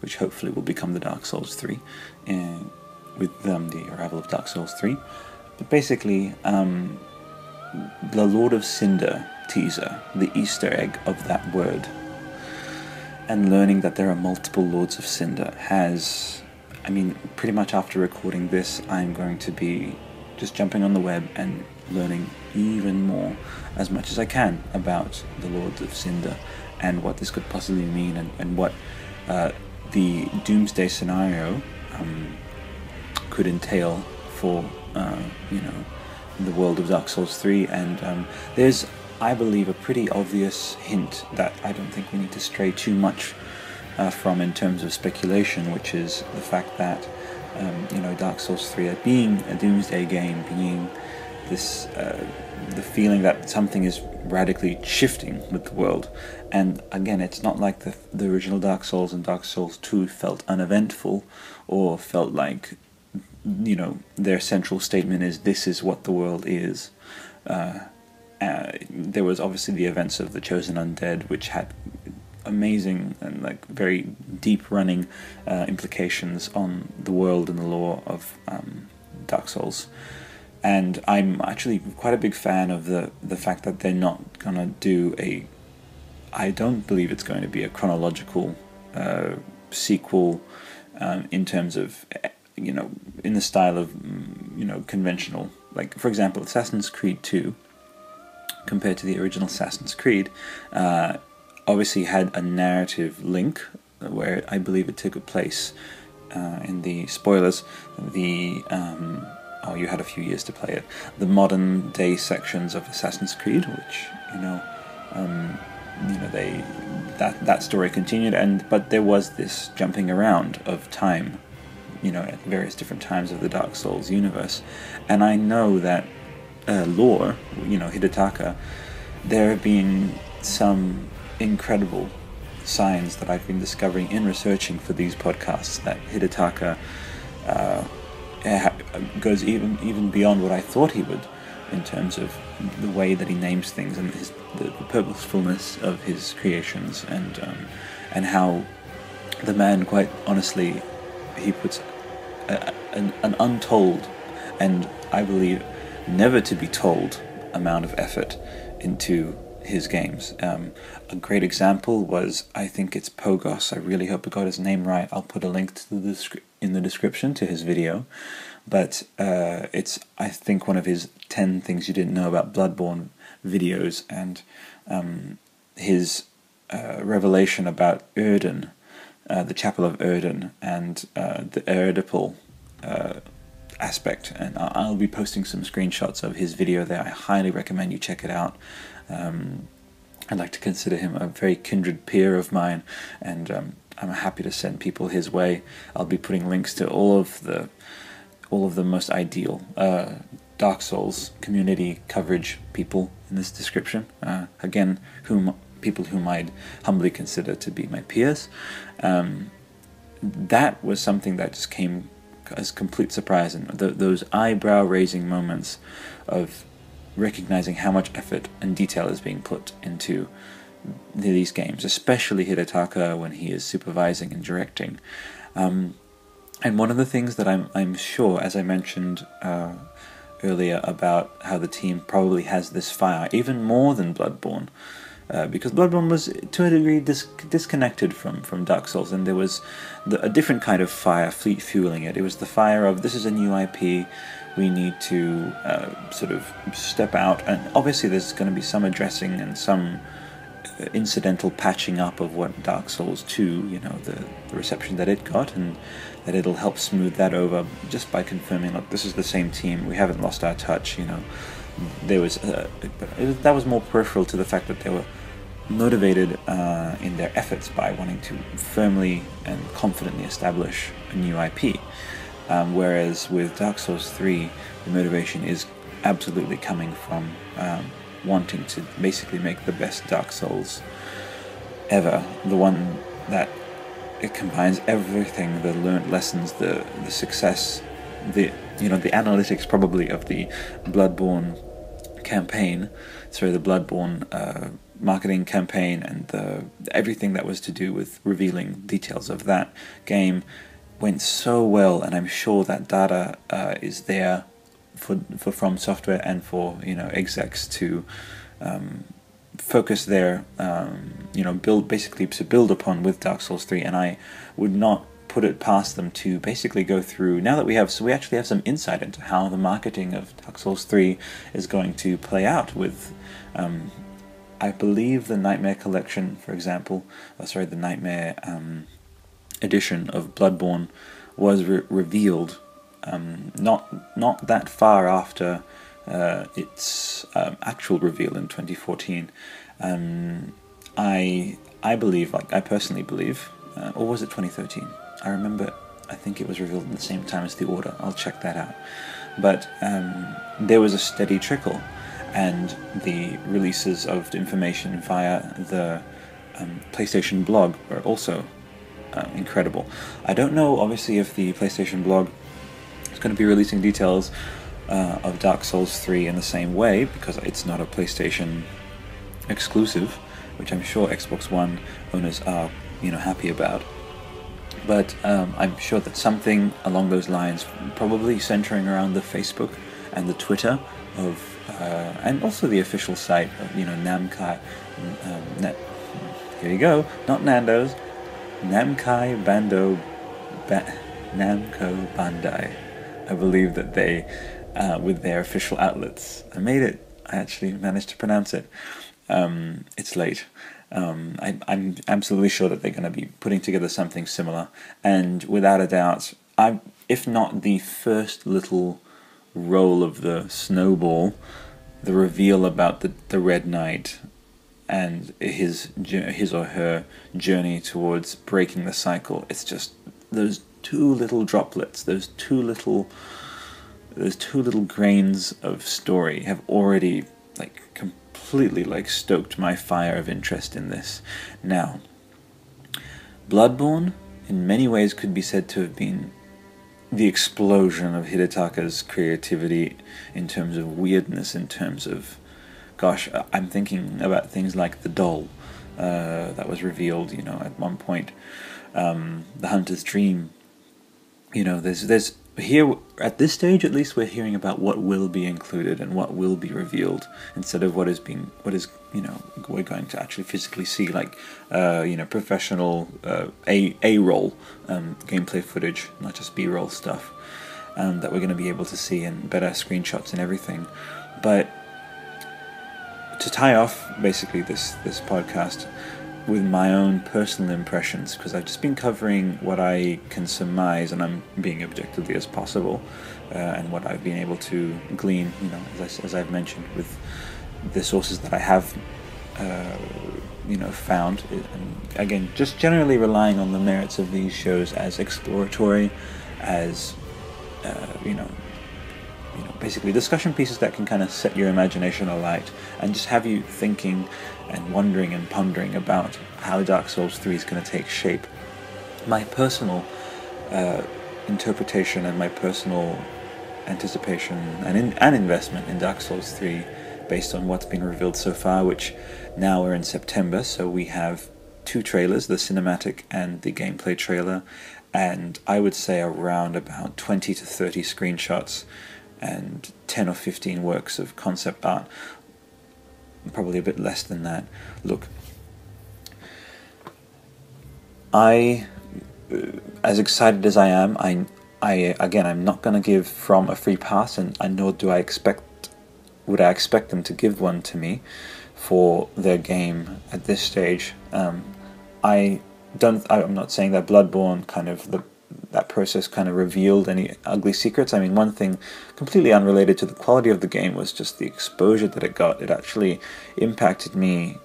which hopefully will become the Dark Souls 3 in, with um, the arrival of Dark Souls 3. But basically, um, the Lord of Cinder teaser, the Easter egg of that word, and learning that there are multiple Lords of Cinder has. I mean, pretty much after recording this, I'm going to be just jumping on the web and learning even more, as much as I can, about the Lords of Cinder and what this could possibly mean and, and what uh, the doomsday scenario um, could entail for uh, you know the world of Dark Souls 3 and um, there's I believe a pretty obvious hint that I don't think we need to stray too much uh, from in terms of speculation which is the fact that um, you know Dark Souls 3 being a doomsday game being this uh, the feeling that something is radically shifting with the world. And again, it's not like the, the original Dark Souls and Dark Souls 2 felt uneventful or felt like, you know, their central statement is this is what the world is. Uh, uh, there was obviously the events of the Chosen Undead, which had amazing and like very deep running uh, implications on the world and the lore of um, Dark Souls and I'm actually quite a big fan of the the fact that they're not gonna do a. I don't believe it's going to be a chronological uh, sequel um, in terms of you know in the style of you know conventional like for example Assassin's Creed 2 compared to the original Assassin's Creed uh, obviously had a narrative link where I believe it took place uh, in the spoilers the um, oh, you had a few years to play it. The modern day sections of Assassin's Creed, which you know, um, you know, they that that story continued, and but there was this jumping around of time, you know, at various different times of the Dark Souls universe, and I know that uh, lore, you know, Hidetaka, there have been some incredible signs that I've been discovering in researching for these podcasts that Hidetaka. Uh, goes even even beyond what I thought he would in terms of the way that he names things and his, the, the purposefulness of his creations and um, and how the man quite honestly he puts a, an, an untold and I believe never to be told amount of effort into his games. Um, a great example was, I think it's Pogos. I really hope I got his name right. I'll put a link to the in the description to his video. But uh, it's, I think, one of his 10 things you didn't know about Bloodborne videos and um, his uh, revelation about Oedon, uh, the Chapel of Oedon, and uh, the Oedipal uh, aspect. And I'll be posting some screenshots of his video there. I highly recommend you check it out. Um, I'd like to consider him a very kindred peer of mine, and um, I'm happy to send people his way. I'll be putting links to all of the all of the most ideal uh, Dark Souls community coverage people in this description. Uh, again, whom people whom I'd humbly consider to be my peers. Um, that was something that just came as complete surprise, and th- those eyebrow raising moments of recognizing how much effort and detail is being put into these games, especially Hidetaka when he is supervising and directing. Um, and one of the things that I'm I'm sure, as I mentioned uh, earlier, about how the team probably has this fire even more than Bloodborne. Uh, because Bloodborne was to a degree dis- disconnected from, from Dark Souls, and there was the, a different kind of fire fleet fueling it. It was the fire of this is a new IP, we need to uh, sort of step out, and obviously there's going to be some addressing and some uh, incidental patching up of what Dark Souls 2, you know, the, the reception that it got, and that it'll help smooth that over just by confirming, look, this is the same team, we haven't lost our touch, you know. There was, uh, it, that was more peripheral to the fact that they were motivated uh, in their efforts by wanting to firmly and confidently establish a new IP. Um, whereas with Dark Souls 3, the motivation is absolutely coming from um, wanting to basically make the best Dark Souls ever. The one that it combines everything the learned lessons, the, the success, the you know the analytics probably of the Bloodborne campaign, sorry, the Bloodborne uh, marketing campaign and the everything that was to do with revealing details of that game went so well, and I'm sure that data uh, is there for for From Software and for you know execs to um, focus their um, you know build basically to build upon with Dark Souls 3, and I would not put it past them to basically go through now that we have so we actually have some insight into how the marketing of Dark Souls 3 is going to play out with um, I believe the Nightmare Collection, for example, oh, sorry, the Nightmare um, edition of Bloodborne was re- revealed um, not not that far after uh, its um, actual reveal in 2014. Um, I I believe, like I personally believe, uh, or was it 2013? I remember. I think it was revealed at the same time as the order. I'll check that out. But um, there was a steady trickle, and the releases of information via the um, PlayStation blog were also uh, incredible. I don't know, obviously, if the PlayStation blog is going to be releasing details uh, of Dark Souls 3 in the same way because it's not a PlayStation exclusive, which I'm sure Xbox One owners are, you know, happy about. But um, I'm sure that something along those lines, probably centering around the Facebook and the Twitter of, uh, and also the official site of, you know, Namkai. Um, Net, here you go, not Nando's, Namkai Bando, ba- Namco Bandai. I believe that they uh, with their official outlets. I made it. I actually managed to pronounce it. Um, it's late. Um, I, am absolutely sure that they're going to be putting together something similar, and without a doubt, I, if not the first little roll of the snowball, the reveal about the the Red Knight and his his or her journey towards breaking the cycle. It's just those two little droplets, those two little those two little grains of story have already like completely like stoked my fire of interest in this. Now, Bloodborne in many ways could be said to have been the explosion of Hidetaka's creativity in terms of weirdness, in terms of, gosh, I'm thinking about things like the doll uh, that was revealed, you know, at one point, um, the Hunter's Dream. You know, there's there's here at this stage at least we're hearing about what will be included and what will be revealed instead of what is being what is you know we're going to actually physically see like uh, you know professional uh, a a roll um, gameplay footage not just b roll stuff um, that we're going to be able to see and better screenshots and everything. But to tie off basically this this podcast with my own personal impressions because I've just been covering what I can surmise, and I'm being objectively as possible, uh, and what I've been able to glean, you know, as, I, as I've mentioned, with the sources that I have, uh, you know, found. And again, just generally relying on the merits of these shows as exploratory, as uh, you know, you know, basically discussion pieces that can kind of set your imagination alight and just have you thinking and wondering and pondering about how Dark Souls 3 is going to take shape. My personal uh, interpretation and my personal anticipation and, in, and investment in Dark Souls 3 based on what's been revealed so far, which now we're in September, so we have two trailers, the cinematic and the gameplay trailer, and I would say around about 20 to 30 screenshots and 10 or 15 works of concept art probably a bit less than that. Look, I, uh, as excited as I am, I, I again, I'm not going to give from a free pass, and I nor do I expect would I expect them to give one to me for their game at this stage. Um, I don't. I'm not saying that Bloodborne kind of the that process kind of revealed any ugly secrets. I mean, one thing completely unrelated to the quality of the game was just the exposure that it got. It actually impacted me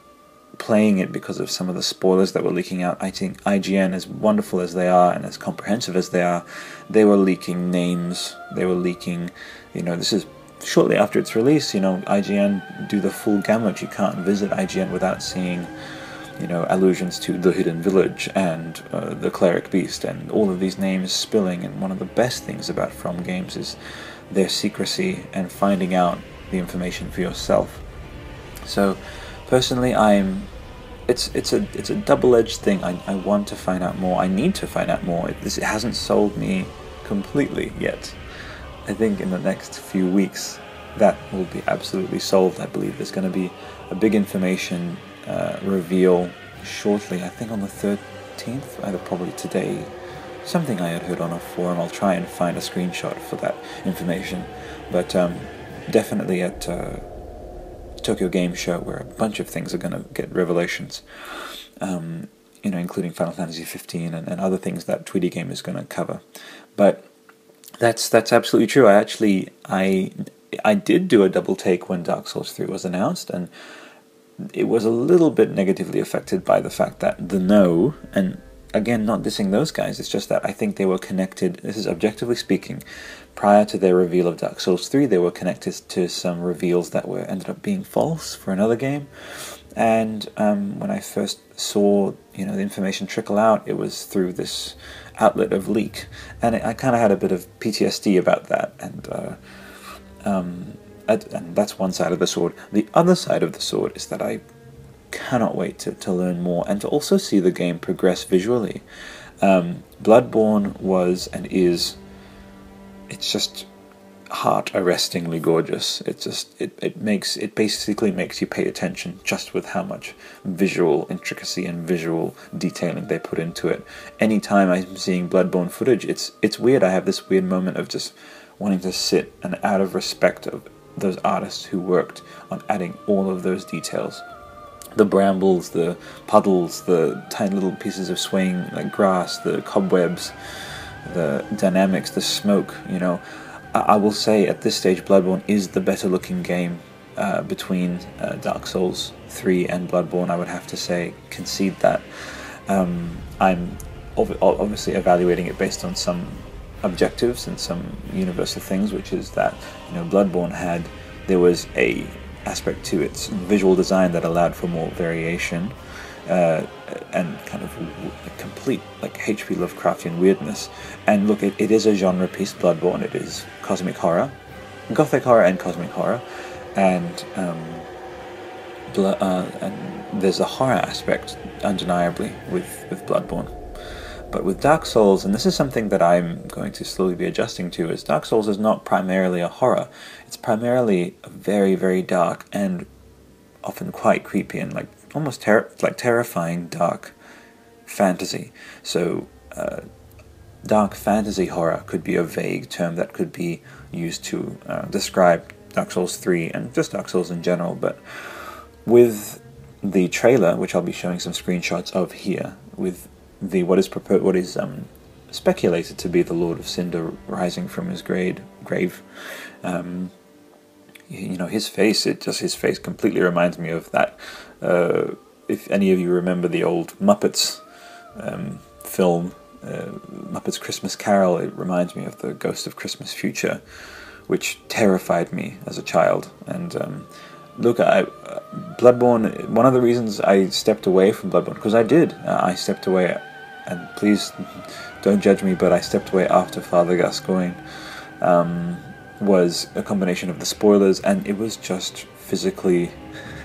playing it because of some of the spoilers that were leaking out. I think IGN, as wonderful as they are and as comprehensive as they are, they were leaking names. They were leaking, you know, this is shortly after its release. You know, IGN do the full gamut. You can't visit IGN without seeing, you know, allusions to the Hidden Village and uh, the Cleric Beast and all of these names spilling. And one of the best things about From Games is their secrecy and finding out the information for yourself. So personally, I'm. It's it's a it's a double-edged thing. I, I want to find out more. I need to find out more. It, this, it hasn't sold me completely yet. I think in the next few weeks that will be absolutely solved. I believe there's going to be a big information uh, reveal shortly. I think on the 13th, either probably today. Something I had heard on a forum. I'll try and find a screenshot for that information. But um, definitely at uh, Tokyo Game Show, where a bunch of things are going to get revelations, um, you know, including Final Fantasy 15 and, and other things that Tweedy Gamer is going to cover. But that's that's absolutely true. I actually I I did do a double take when Dark Souls 3 was announced, and it was a little bit negatively affected by the fact that the no and again not dissing those guys it's just that i think they were connected this is objectively speaking prior to their reveal of Dark Souls 3, they were connected to some reveals that were ended up being false for another game. And um, when I first saw, you know, the information trickle out, it was through this outlet of leak, and it, I kind of had a bit of PTSD about that. And uh, um, and that's one side of the sword. The other side of the sword is that I cannot wait to, to learn more and to also see the game progress visually. Um, Bloodborne was and is it's just heart arrestingly gorgeous. It just it, it makes it basically makes you pay attention just with how much visual intricacy and visual detailing they put into it. Anytime I'm seeing Bloodborne footage, it's it's weird. I have this weird moment of just wanting to sit and out of respect of those artists who worked on adding all of those details. The brambles, the puddles, the tiny little pieces of swaying like grass, the cobwebs, the dynamics, the smoke. You know, I, I will say at this stage, Bloodborne is the better looking game uh, between uh, Dark Souls 3 and Bloodborne. I would have to say, concede that. Um, I'm ov- obviously evaluating it based on some objectives and some universal things, which is that you know Bloodborne had there was a aspect to its visual design that allowed for more variation uh, and kind of complete like H.P. Lovecraftian weirdness. And look, it, it is a genre piece, Bloodborne. It is cosmic horror, gothic horror, and cosmic horror, and um, uh, and there's a horror aspect undeniably with with Bloodborne. But with Dark Souls, and this is something that I'm going to slowly be adjusting to, is Dark Souls is not primarily a horror. It's primarily a very, very dark and often quite creepy and like almost ter- like terrifying dark fantasy. So, uh, dark fantasy horror could be a vague term that could be used to uh, describe Dark Souls 3 and just Dark Souls in general. But with the trailer, which I'll be showing some screenshots of here, with the what is what is um, speculated to be the Lord of Cinder rising from his grave, grave. Um, you know his face it just his face completely reminds me of that uh, if any of you remember the old Muppets um, film, uh, Muppets Christmas Carol, it reminds me of the Ghost of Christmas Future, which terrified me as a child. And um, look, I, Bloodborne. One of the reasons I stepped away from Bloodborne because I did. I stepped away, and please don't judge me, but I stepped away after Father Gascoigne. Um, was a combination of the spoilers, and it was just physically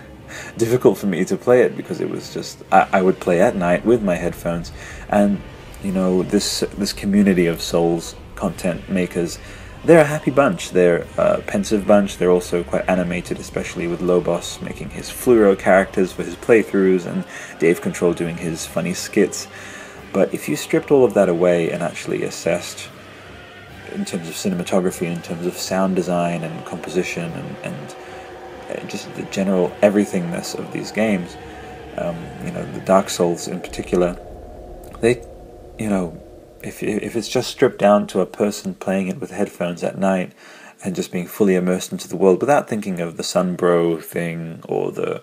difficult for me to play it because it was just I, I would play at night with my headphones, and you know this this community of Souls content makers. They're a happy bunch. They're a pensive bunch. They're also quite animated, especially with Lobos making his fluoro characters for his playthroughs and Dave Control doing his funny skits. But if you stripped all of that away and actually assessed in terms of cinematography, in terms of sound design and composition and, and uh, just the general everythingness of these games. Um, you know, the Dark Souls in particular, they, you know, if if it's just stripped down to a person playing it with headphones at night and just being fully immersed into the world without thinking of the Sunbro thing or the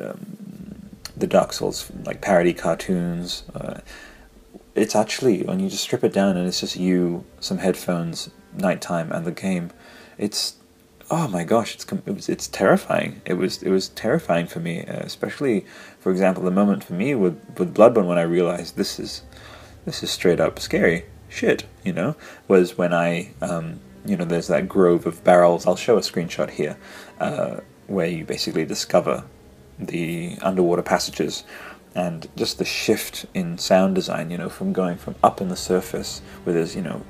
um, the Dark Souls like parody cartoons. Uh, it's actually when you just strip it down and it's just you, some headphones, nighttime, and the game. It's oh my gosh, it's it was it's terrifying. It was it was terrifying for me, uh, especially for example the moment for me with with Bloodborne when I realized this is this is straight up scary shit. You know, was when I um, you know there's that grove of barrels. I'll show a screenshot here uh, where you basically discover the underwater passages and just the shift in sound design, you know, from going from up in the surface where there's, you know,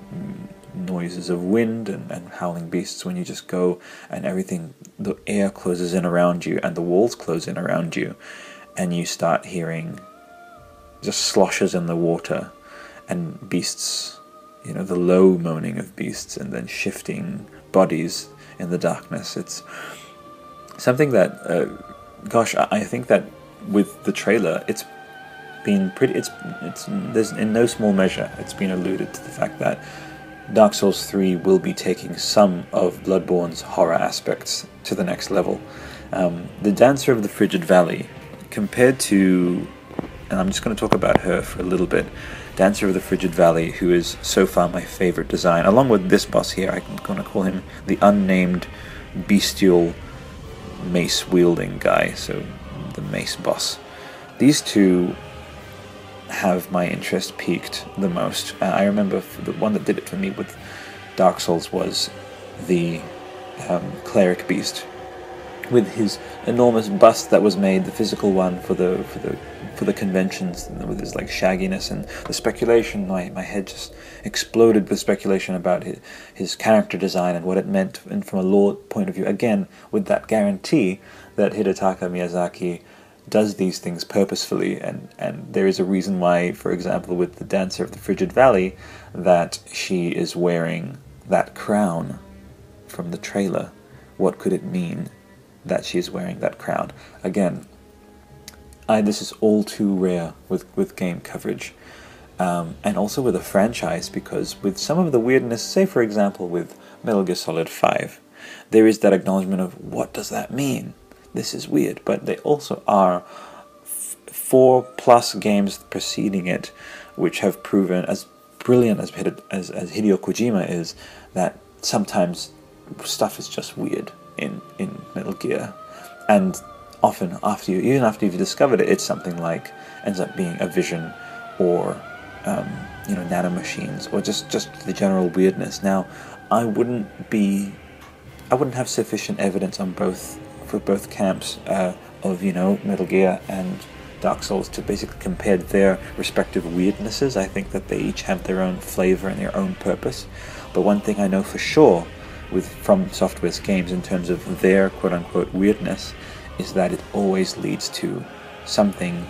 noises of wind and, and howling beasts when you just go and everything, the air closes in around you and the walls close in around you, and you start hearing just sloshes in the water and beasts, you know, the low moaning of beasts and then shifting bodies in the darkness. It's something that, uh, gosh, I think that with the trailer, it's been pretty. It's it's there's in no small measure. It's been alluded to the fact that Dark Souls 3 will be taking some of Bloodborne's horror aspects to the next level. Um, the Dancer of the Frigid Valley, compared to, and I'm just going to talk about her for a little bit. Dancer of the Frigid Valley, who is so far my favorite design, along with this boss here. I'm going to call him the unnamed bestial mace wielding guy. So Mace boss. These two have my interest peaked the most. Uh, I remember the one that did it for me with Dark Souls was the um, cleric beast with his enormous bust that was made, the physical one for the for the for the conventions with his like shagginess and the speculation. My my head just exploded with speculation about his his character design and what it meant, and from a lore point of view. Again, with that guarantee that Hidetaka Miyazaki does these things purposefully, and, and there is a reason why, for example, with the Dancer of the Frigid Valley, that she is wearing that crown from the trailer. What could it mean that she is wearing that crown? Again, I, this is all too rare with, with game coverage. Um, and also with a franchise, because with some of the weirdness, say for example with Metal Gear Solid 5, there is that acknowledgement of what does that mean? This is weird, but they also are four plus games preceding it, which have proven as brilliant as, as, as Hideo Kojima is, that sometimes stuff is just weird in, in Metal Gear. And often after you, even after you've discovered it, it's something like, ends up being a vision or, um, you know, nanomachines or just, just the general weirdness. Now, I wouldn't be, I wouldn't have sufficient evidence on both for both camps uh, of you know Metal Gear and Dark Souls to basically compare their respective weirdnesses. I think that they each have their own flavor and their own purpose. But one thing I know for sure with From Software's games in terms of their quote unquote weirdness is that it always leads to something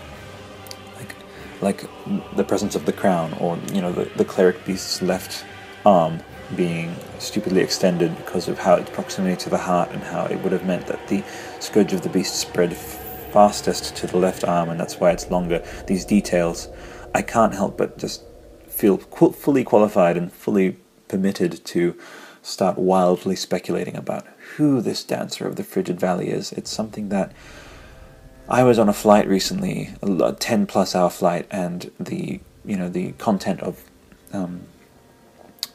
like like the presence of the crown or you know the, the cleric beast's left arm being stupidly extended because of how its proximity to the heart and how it would have meant that the scourge of the beast spread fastest to the left arm and that's why it's longer. These details, I can't help but just feel fully qualified and fully permitted to start wildly speculating about who this dancer of the frigid valley is. It's something that I was on a flight recently, a 10 plus hour flight, and the you know the content of um,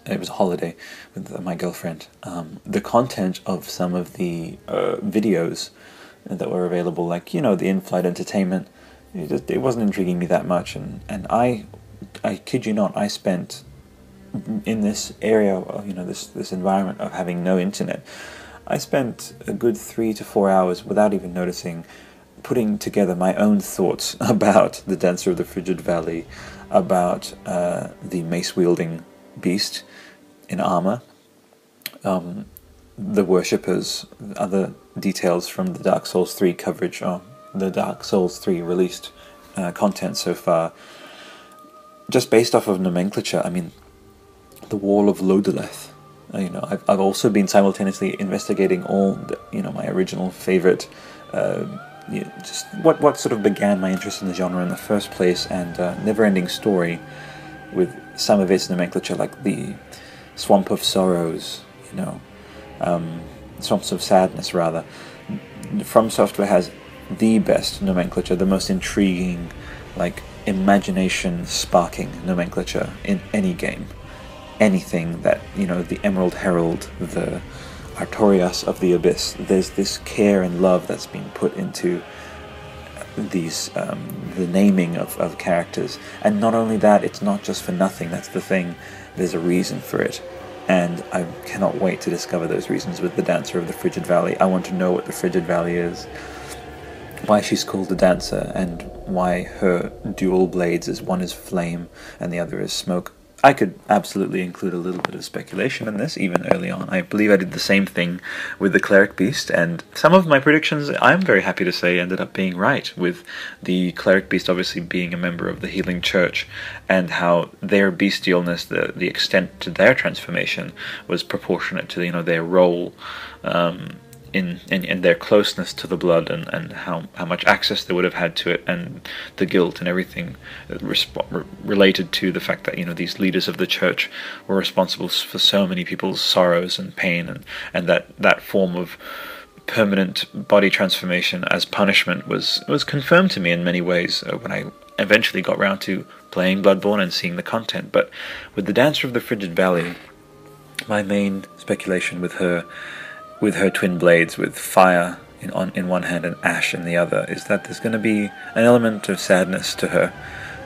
it was a holiday with my girlfriend. Um, the content of some of the uh, videos that were available, like you know, the in-flight entertainment, it, just, it wasn't intriguing me that much. And and I, I kid you not, I spent in this area, you know, this this environment of having no internet. I spent a good three to four hours without even noticing, putting together my own thoughts about the Dancer of the Frigid Valley, about uh, the mace wielding beast in armor. Um, the worshippers, other details from the Dark Souls 3 coverage, or the Dark Souls 3 released uh, content so far, just based off of nomenclature, I mean, the Wall of Lodoleth. Uh, you know, I've, I've also been simultaneously investigating all, the, you know, my original favorite, uh, you know, just what what sort of began my interest in the genre in the first place, and uh, Neverending Story, with some of its nomenclature, like the Swamp of Sorrows, you know, um, Swamps of Sadness, rather. From Software has the best nomenclature, the most intriguing, like imagination sparking nomenclature in any game. Anything that, you know, the Emerald Herald, the Artorias of the Abyss, there's this care and love that's been put into these um, the naming of, of characters and not only that it's not just for nothing that's the thing there's a reason for it and I cannot wait to discover those reasons with the Dancer of the Frigid Valley. I want to know what the Frigid Valley is, why she's called the Dancer, and why her dual blades is one is flame and the other is smoke. I could absolutely include a little bit of speculation in this, even early on. I believe I did the same thing with the Cleric Beast, and some of my predictions, I'm very happy to say, ended up being right, with the Cleric Beast obviously being a member of the Healing Church, and how their bestialness, the, the extent to their transformation, was proportionate to you know their role. Um, in, in, in their closeness to the blood and, and how, how much access they would have had to it and the guilt and everything resp- related to the fact that you know these leaders of the church were responsible for so many people's sorrows and pain and, and that that form of permanent body transformation as punishment was was confirmed to me in many ways uh, when I eventually got round to playing Bloodborne and seeing the content. But with the Dancer of the Frigid Valley my main speculation with her with her twin blades, with fire in, on, in one hand and ash in the other, is that there's going to be an element of sadness to her,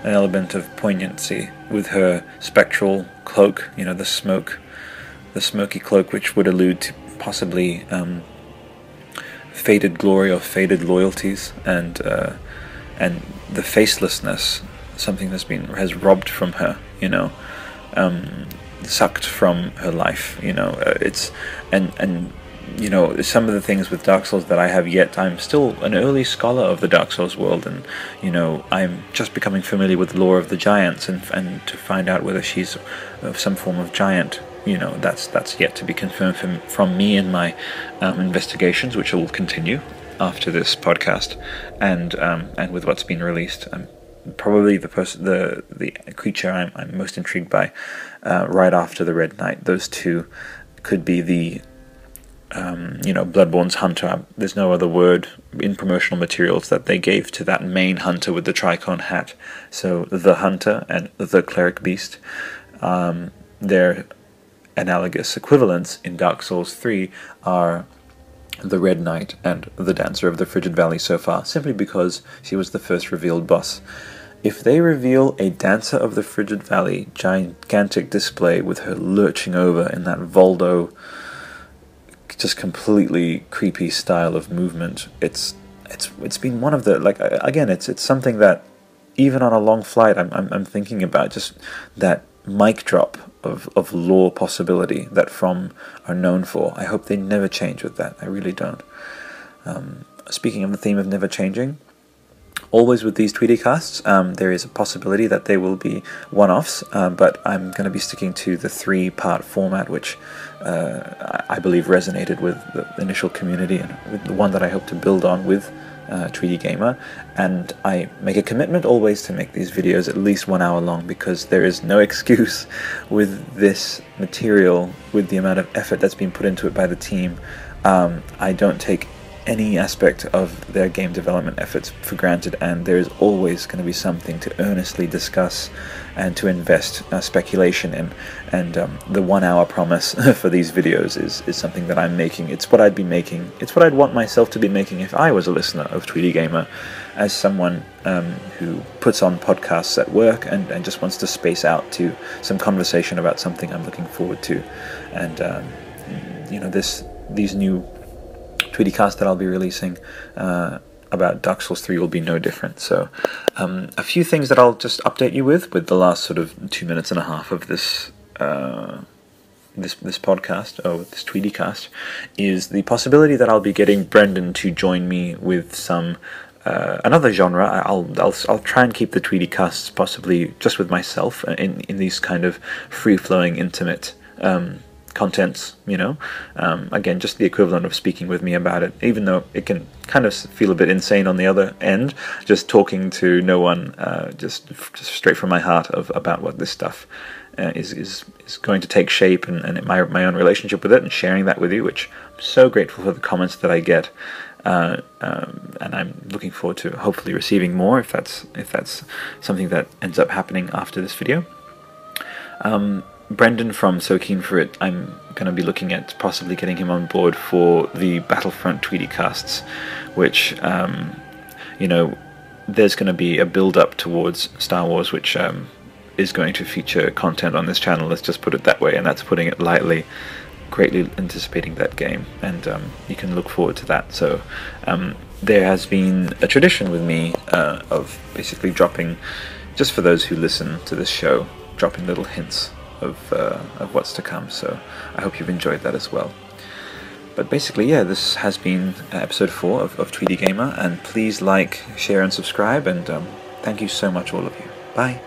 an element of poignancy with her spectral cloak, you know, the smoke, the smoky cloak, which would allude to possibly um, faded glory or faded loyalties, and uh, and the facelessness, something that's been has robbed from her, you know. Um, sucked from her life you know uh, it's and and you know some of the things with Dark Souls that I have yet. I'm still an early scholar of the Dark Souls world, and you know I'm just becoming familiar with the lore of the giants, and and to find out whether she's of some form of giant. You know that's that's yet to be confirmed from from me in my um, investigations, which will continue after this podcast, and um, and with what's been released. I'm probably the person the the creature I'm, I'm most intrigued by uh, right after the Red Knight. Those two could be the um, you know, Bloodborne's hunter. There's no other word in promotional materials that they gave to that main hunter with the tricorn hat. So the hunter and the cleric beast, um, their analogous equivalents in Dark Souls 3 are the Red Knight and the Dancer of the Frigid Valley so far, simply because she was the first revealed boss. If they reveal a Dancer of the Frigid Valley gigantic display with her lurching over in that Voldo just completely creepy style of movement. It's it's it's been one of the like again it's it's something that even on a long flight I'm I'm, I'm thinking about just that mic drop of of lore possibility that From are known for. I hope they never change with that. I really don't. Um, speaking of the theme of never changing, always with these Tweedy casts, um, there is a possibility that they will be one offs, um, but I'm going to be sticking to the three part format, which uh, I believe resonated with the initial community and with the one that I hope to build on with uh, Tweedy Gamer. And I make a commitment always to make these videos at least one hour long because there is no excuse with this material, with the amount of effort that's been put into it by the team. Um, I don't take any aspect of their game development efforts for granted, and there is always going to be something to earnestly discuss and to invest uh, speculation in. And um, the one hour promise for these videos is, is something that I'm making. It's what I'd be making, it's what I'd want myself to be making if I was a listener of Tweedy Gamer, as someone um, who puts on podcasts at work and, and just wants to space out to some conversation about something I'm looking forward to. And, um, you know, this these new Tweedycast that I'll be releasing uh, about Dark Souls 3 will be no different. So, um, a few things that I'll just update you with with the last sort of two minutes and a half of this. Uh, this this podcast or this Tweedycast is the possibility that I'll be getting Brendan to join me with some uh, another genre. I'll, I'll I'll try and keep the Tweedycasts possibly just with myself in in these kind of free flowing, intimate um, contents, you know. Um, again, just the equivalent of speaking with me about it, even though it can kind of feel a bit insane on the other end, just talking to no one, uh, just, just straight from my heart of about what this stuff uh, is, is is going to take shape and, and my my own relationship with it and sharing that with you, which I'm so grateful for the comments that I get. Uh, um, and I'm looking forward to hopefully receiving more if that's if that's something that ends up happening after this video. Um, Brendan from So Keen for It, I'm going to be looking at possibly getting him on board for the Battlefront Tweedy casts, which, um, you know, there's going to be a build up towards Star Wars, which um, is going to feature content on this channel, let's just put it that way, and that's putting it lightly. Greatly anticipating that game, and um, you can look forward to that. So, um, there has been a tradition with me uh, of basically dropping, just for those who listen to this show, dropping little hints of, uh, of what's to come. So I hope you've enjoyed that as well. But basically, yeah, this has been episode 4 of, of Tweedy Gamer, and please like, share, and subscribe, and um, thank you so much, all of you. Bye.